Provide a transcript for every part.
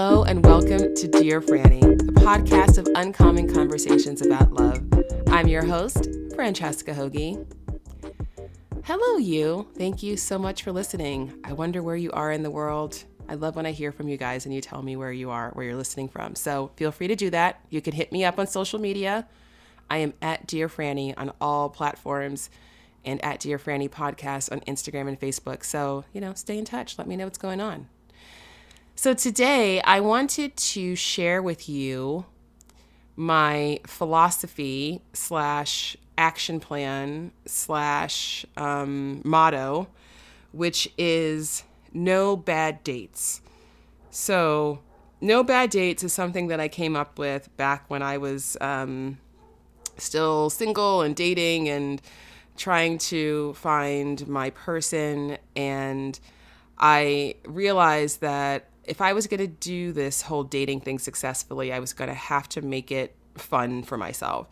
Hello and welcome to Dear Franny, the podcast of uncommon conversations about love. I'm your host, Francesca Hogi. Hello, you. Thank you so much for listening. I wonder where you are in the world. I love when I hear from you guys and you tell me where you are, where you're listening from. So feel free to do that. You can hit me up on social media. I am at Dear Franny on all platforms and at Dear Franny Podcast on Instagram and Facebook. So, you know, stay in touch. Let me know what's going on. So today I wanted to share with you my philosophy slash action plan slash um, motto, which is no bad dates. So, no bad dates is something that I came up with back when I was um, still single and dating and trying to find my person. And I realized that if I was going to do this whole dating thing successfully, I was going to have to make it fun for myself.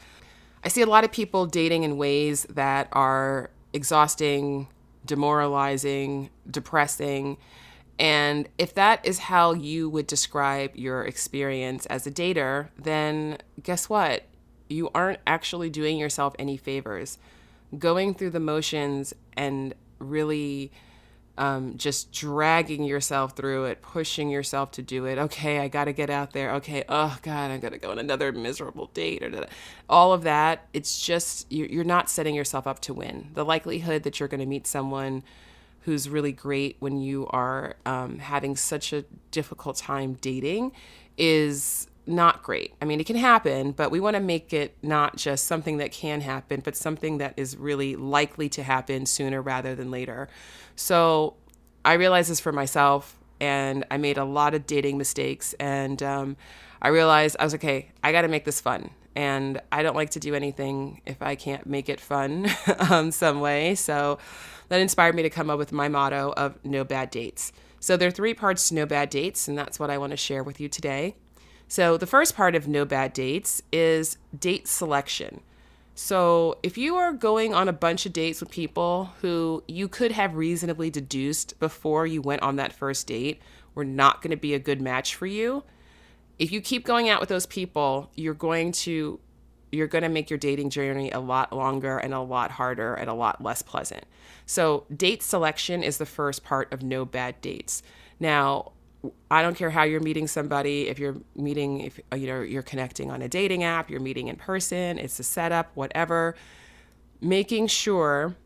I see a lot of people dating in ways that are exhausting, demoralizing, depressing. And if that is how you would describe your experience as a dater, then guess what? You aren't actually doing yourself any favors. Going through the motions and really um, just dragging yourself through it, pushing yourself to do it. Okay, I got to get out there. Okay, oh God, I'm going to go on another miserable date or all of that. It's just, you're not setting yourself up to win. The likelihood that you're going to meet someone who's really great when you are um, having such a difficult time dating is not great. I mean, it can happen, but we want to make it not just something that can happen, but something that is really likely to happen sooner rather than later. So I realized this for myself, and I made a lot of dating mistakes. And um, I realized I was okay, I got to make this fun. And I don't like to do anything if I can't make it fun um, some way. So that inspired me to come up with my motto of no bad dates. So there are three parts to no bad dates, and that's what I want to share with you today. So, the first part of no bad dates is date selection. So, if you are going on a bunch of dates with people who you could have reasonably deduced before you went on that first date were not going to be a good match for you, if you keep going out with those people, you're going to you're going to make your dating journey a lot longer and a lot harder and a lot less pleasant. So, date selection is the first part of no bad dates. Now, I don't care how you're meeting somebody. If you're meeting, if you know you're connecting on a dating app, you're meeting in person, it's a setup, whatever. Making sure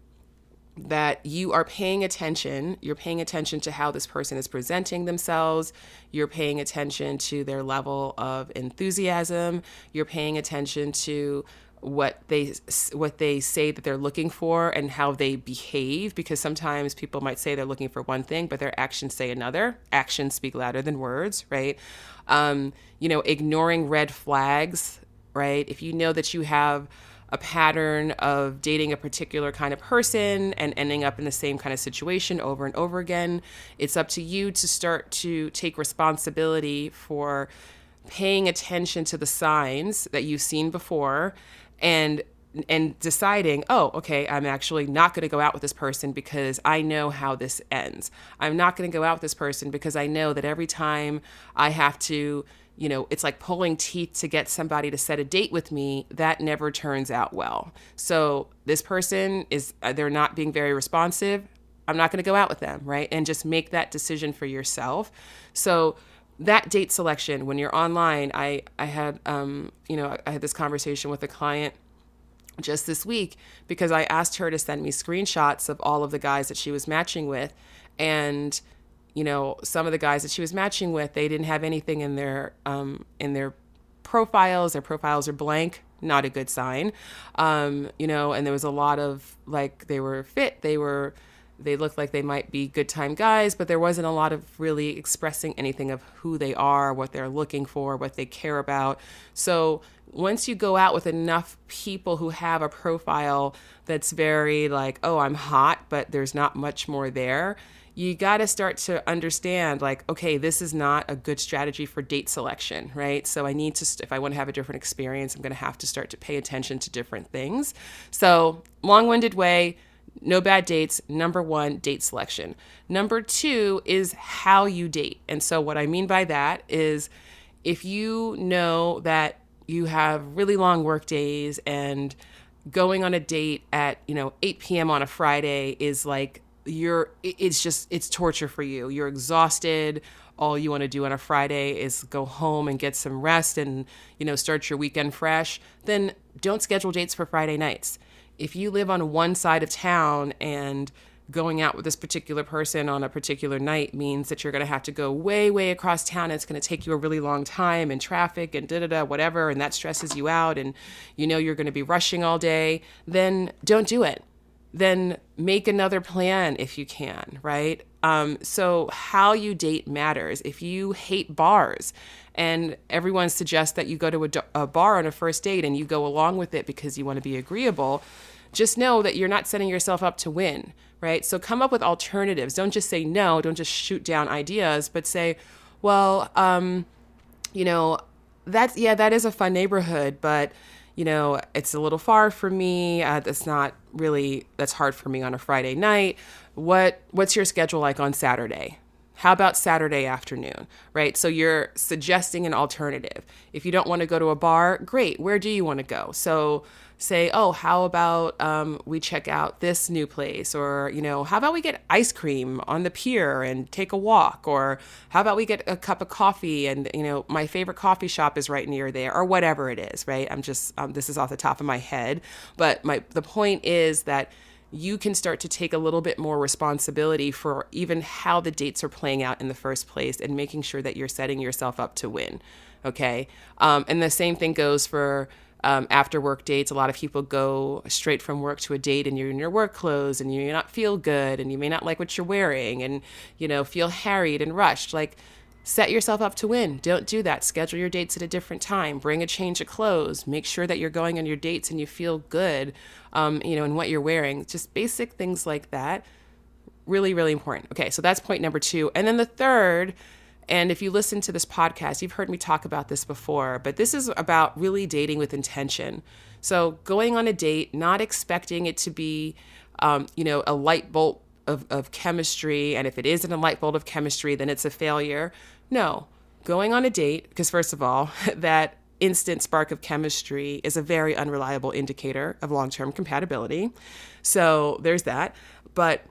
that you are paying attention. You're paying attention to how this person is presenting themselves. You're paying attention to their level of enthusiasm. You're paying attention to what they what they say that they're looking for and how they behave because sometimes people might say they're looking for one thing but their actions say another. Actions speak louder than words right? Um, you know ignoring red flags right? If you know that you have a pattern of dating a particular kind of person and ending up in the same kind of situation over and over again it's up to you to start to take responsibility for paying attention to the signs that you've seen before and and deciding, oh, okay, I'm actually not going to go out with this person because I know how this ends. I'm not going to go out with this person because I know that every time I have to, you know, it's like pulling teeth to get somebody to set a date with me, that never turns out well. So this person is, uh, they're not being very responsive. I'm not going to go out with them, right? And just make that decision for yourself. So, that date selection when you're online i i had um you know i had this conversation with a client just this week because i asked her to send me screenshots of all of the guys that she was matching with. And you know some of the guys that she was matching with they didn't have anything in their um in their profiles. Their profiles are blank not a good sign. Um you know and there was a lot of like they were fit they were they look like they might be good time guys, but there wasn't a lot of really expressing anything of who they are, what they're looking for, what they care about. So once you go out with enough people who have a profile that's very like, oh, I'm hot, but there's not much more there, you got to start to understand like, okay, this is not a good strategy for date selection, right? So I need to, if I want to have a different experience, I'm going to have to start to pay attention to different things. So, long winded way no bad dates. Number one, date selection. Number two is how you date. And so, what I mean by that is if you know that you have really long work days and going on a date at, you know, 8 p.m. on a Friday is like, you're, it's just, it's torture for you. You're exhausted. All you want to do on a Friday is go home and get some rest and, you know, start your weekend fresh. Then don't schedule dates for Friday nights if you live on one side of town and going out with this particular person on a particular night means that you're going to have to go way, way across town. And it's going to take you a really long time and traffic and da da da, whatever, and that stresses you out, and you know you're going to be rushing all day, then don't do it. Then make another plan if you can, right? Um, so, how you date matters. If you hate bars and everyone suggests that you go to a, a bar on a first date and you go along with it because you want to be agreeable, just know that you're not setting yourself up to win, right? So come up with alternatives. Don't just say no, don't just shoot down ideas, but say, well, um, you know, that's, yeah, that is a fun neighborhood, but, you know, it's a little far for me. Uh, that's not really, that's hard for me on a Friday night. What, what's your schedule like on Saturday? How about Saturday afternoon, right? So you're suggesting an alternative. If you don't want to go to a bar, great. Where do you want to go? So say, oh, how about um, we check out this new place? Or, you know, how about we get ice cream on the pier and take a walk? Or how about we get a cup of coffee and, you know, my favorite coffee shop is right near there or whatever it is, right? I'm just, um, this is off the top of my head. But my, the point is that you can start to take a little bit more responsibility for even how the dates are playing out in the first place and making sure that you're setting yourself up to win. Okay. Um, and the same thing goes for, um, after work dates. A lot of people go straight from work to a date and you're in your work clothes and you may not feel good and you may not like what you're wearing and, you know, feel harried and rushed. Like, set yourself up to win. Don't do that. Schedule your dates at a different time. Bring a change of clothes. Make sure that you're going on your dates and you feel good, um, you know, in what you're wearing. Just basic things like that. Really, really important. Okay, so that's point number two. And then the third and if you listen to this podcast, you've heard me talk about this before, but this is about really dating with intention. So going on a date, not expecting it to be, um, you know, a light bolt of, of chemistry. And if it isn't a light bulb of chemistry, then it's a failure. No, going on a date, because first of all, that instant spark of chemistry is a very unreliable indicator of long term compatibility. So there's that. But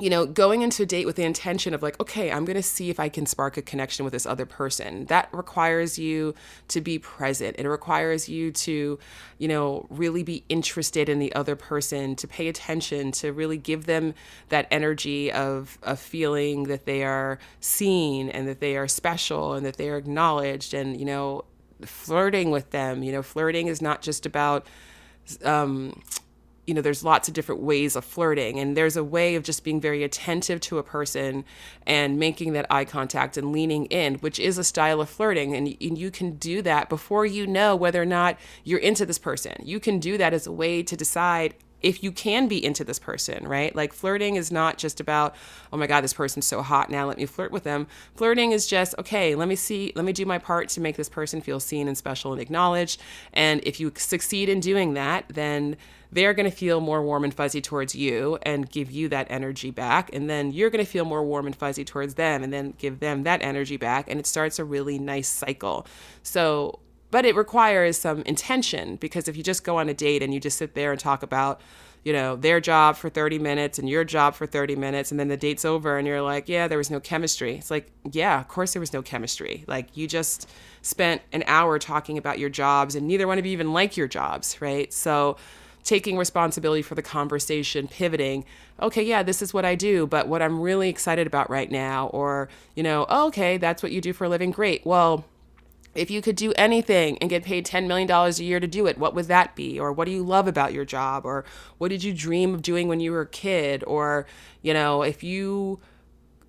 you know, going into a date with the intention of like, okay, I'm going to see if I can spark a connection with this other person. That requires you to be present. It requires you to, you know, really be interested in the other person, to pay attention, to really give them that energy of a feeling that they are seen and that they are special and that they are acknowledged and, you know, flirting with them. You know, flirting is not just about um you know there's lots of different ways of flirting and there's a way of just being very attentive to a person and making that eye contact and leaning in which is a style of flirting and, and you can do that before you know whether or not you're into this person. You can do that as a way to decide if you can be into this person, right? Like flirting is not just about, oh my God, this person's so hot now, let me flirt with them. Flirting is just, okay, let me see, let me do my part to make this person feel seen and special and acknowledged. And if you succeed in doing that, then they're going to feel more warm and fuzzy towards you and give you that energy back. And then you're going to feel more warm and fuzzy towards them and then give them that energy back. And it starts a really nice cycle. So, but it requires some intention because if you just go on a date and you just sit there and talk about, you know, their job for 30 minutes and your job for 30 minutes, and then the date's over and you're like, yeah, there was no chemistry. It's like, yeah, of course there was no chemistry. Like, you just spent an hour talking about your jobs and neither one of you even like your jobs, right? So, taking responsibility for the conversation, pivoting, okay, yeah, this is what I do, but what I'm really excited about right now, or, you know, oh, okay, that's what you do for a living, great. Well, if you could do anything and get paid $10 million a year to do it, what would that be? Or what do you love about your job? Or what did you dream of doing when you were a kid? Or, you know, if you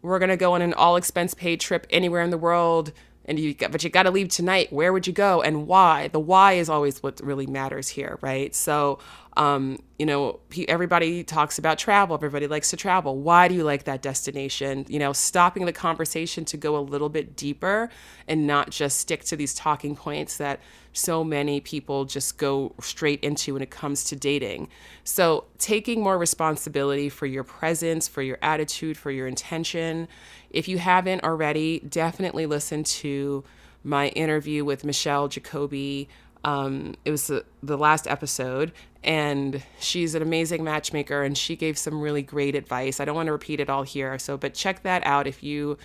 were going to go on an all expense paid trip anywhere in the world, and you but you got to leave tonight. Where would you go and why? The why is always what really matters here right? So um, you know everybody talks about travel. Everybody likes to travel. Why do you like that destination? You know stopping the conversation to go a little bit deeper and not just stick to these talking points that so many people just go straight into when it comes to dating. So, taking more responsibility for your presence, for your attitude, for your intention. If you haven't already, definitely listen to my interview with Michelle Jacoby. Um, it was the, the last episode, and she's an amazing matchmaker, and she gave some really great advice. I don't want to repeat it all here, so but check that out if you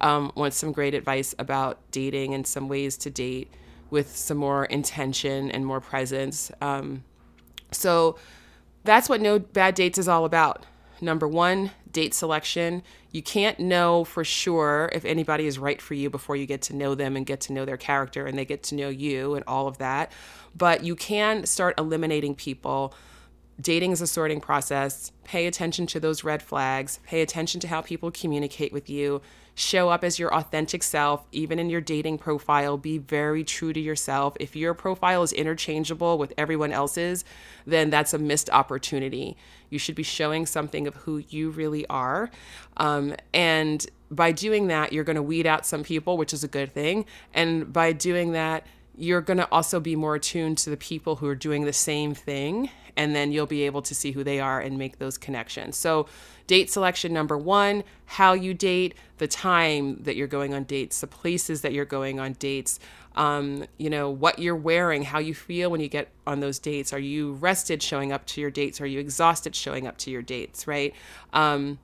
um, want some great advice about dating and some ways to date with some more intention and more presence. Um, so that's what No Bad Dates is all about. Number one, date selection. You can't know for sure if anybody is right for you before you get to know them and get to know their character and they get to know you and all of that. But you can start eliminating people. Dating is a sorting process. Pay attention to those red flags. Pay attention to how people communicate with you show up as your authentic self, even in your dating profile. Be very true to yourself. If your profile is interchangeable with everyone else's, then that's a missed opportunity. You should be showing something of who you really are. Um, and by doing that, you're going to weed out some people, which is a good thing. And by doing that, you're going to also be more attuned to the people who are doing the same thing. And then you'll be able to see who they are and make those connections. So, date selection number one, how you date, the time that you're going on dates, the places that you're going on dates, um, you know, what you're wearing, how you feel when you get on those dates. Are you rested showing up to your dates? Are you exhausted showing up to your dates, right? Um,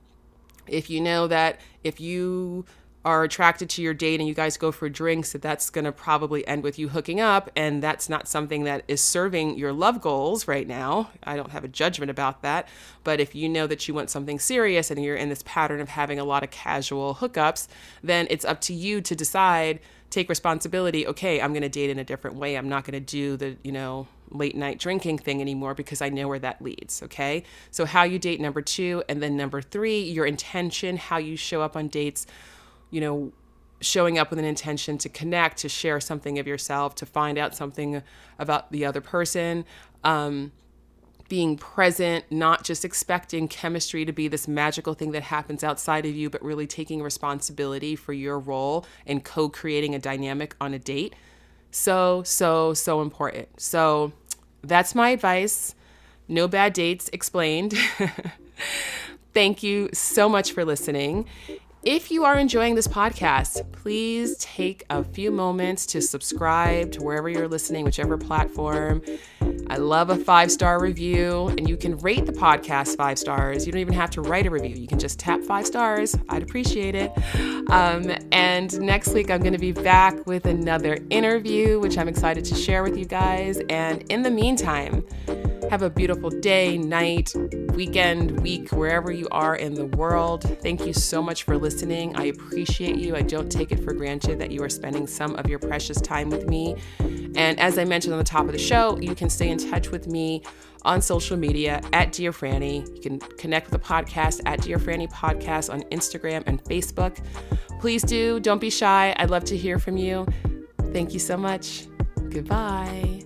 if you know that if you are attracted to your date and you guys go for drinks, that that's going to probably end with you hooking up. And that's not something that is serving your love goals right now. I don't have a judgment about that. But if you know that you want something serious and you're in this pattern of having a lot of casual hookups, then it's up to you to decide, take responsibility. Okay, I'm going to date in a different way. I'm not going to do the, you know, late night drinking thing anymore because I know where that leads. Okay. So, how you date, number two. And then number three, your intention, how you show up on dates you know, showing up with an intention to connect, to share something of yourself, to find out something about the other person. Um, being present, not just expecting chemistry to be this magical thing that happens outside of you, but really taking responsibility for your role and co creating a dynamic on a date. So, so, so important. So, that's my advice. No bad dates explained. Thank you so much for listening. If you are enjoying this podcast, please take a few moments to subscribe to wherever you're listening, whichever platform. I love a five star review, and you can rate the podcast five stars. You don't even have to write a review, you can just tap five stars. I'd appreciate it. Um, and next week, I'm going to be back with another interview, which I'm excited to share with you guys. And in the meantime, have a beautiful day, night, weekend, week, wherever you are in the world. Thank you so much for listening. I appreciate you. I don't take it for granted that you are spending some of your precious time with me. And as I mentioned on the top of the show, you can stay in touch with me on social media at Dear Franny. You can connect with the podcast at Dear Franny Podcast on Instagram and Facebook. Please do, don't be shy. I'd love to hear from you. Thank you so much. Goodbye.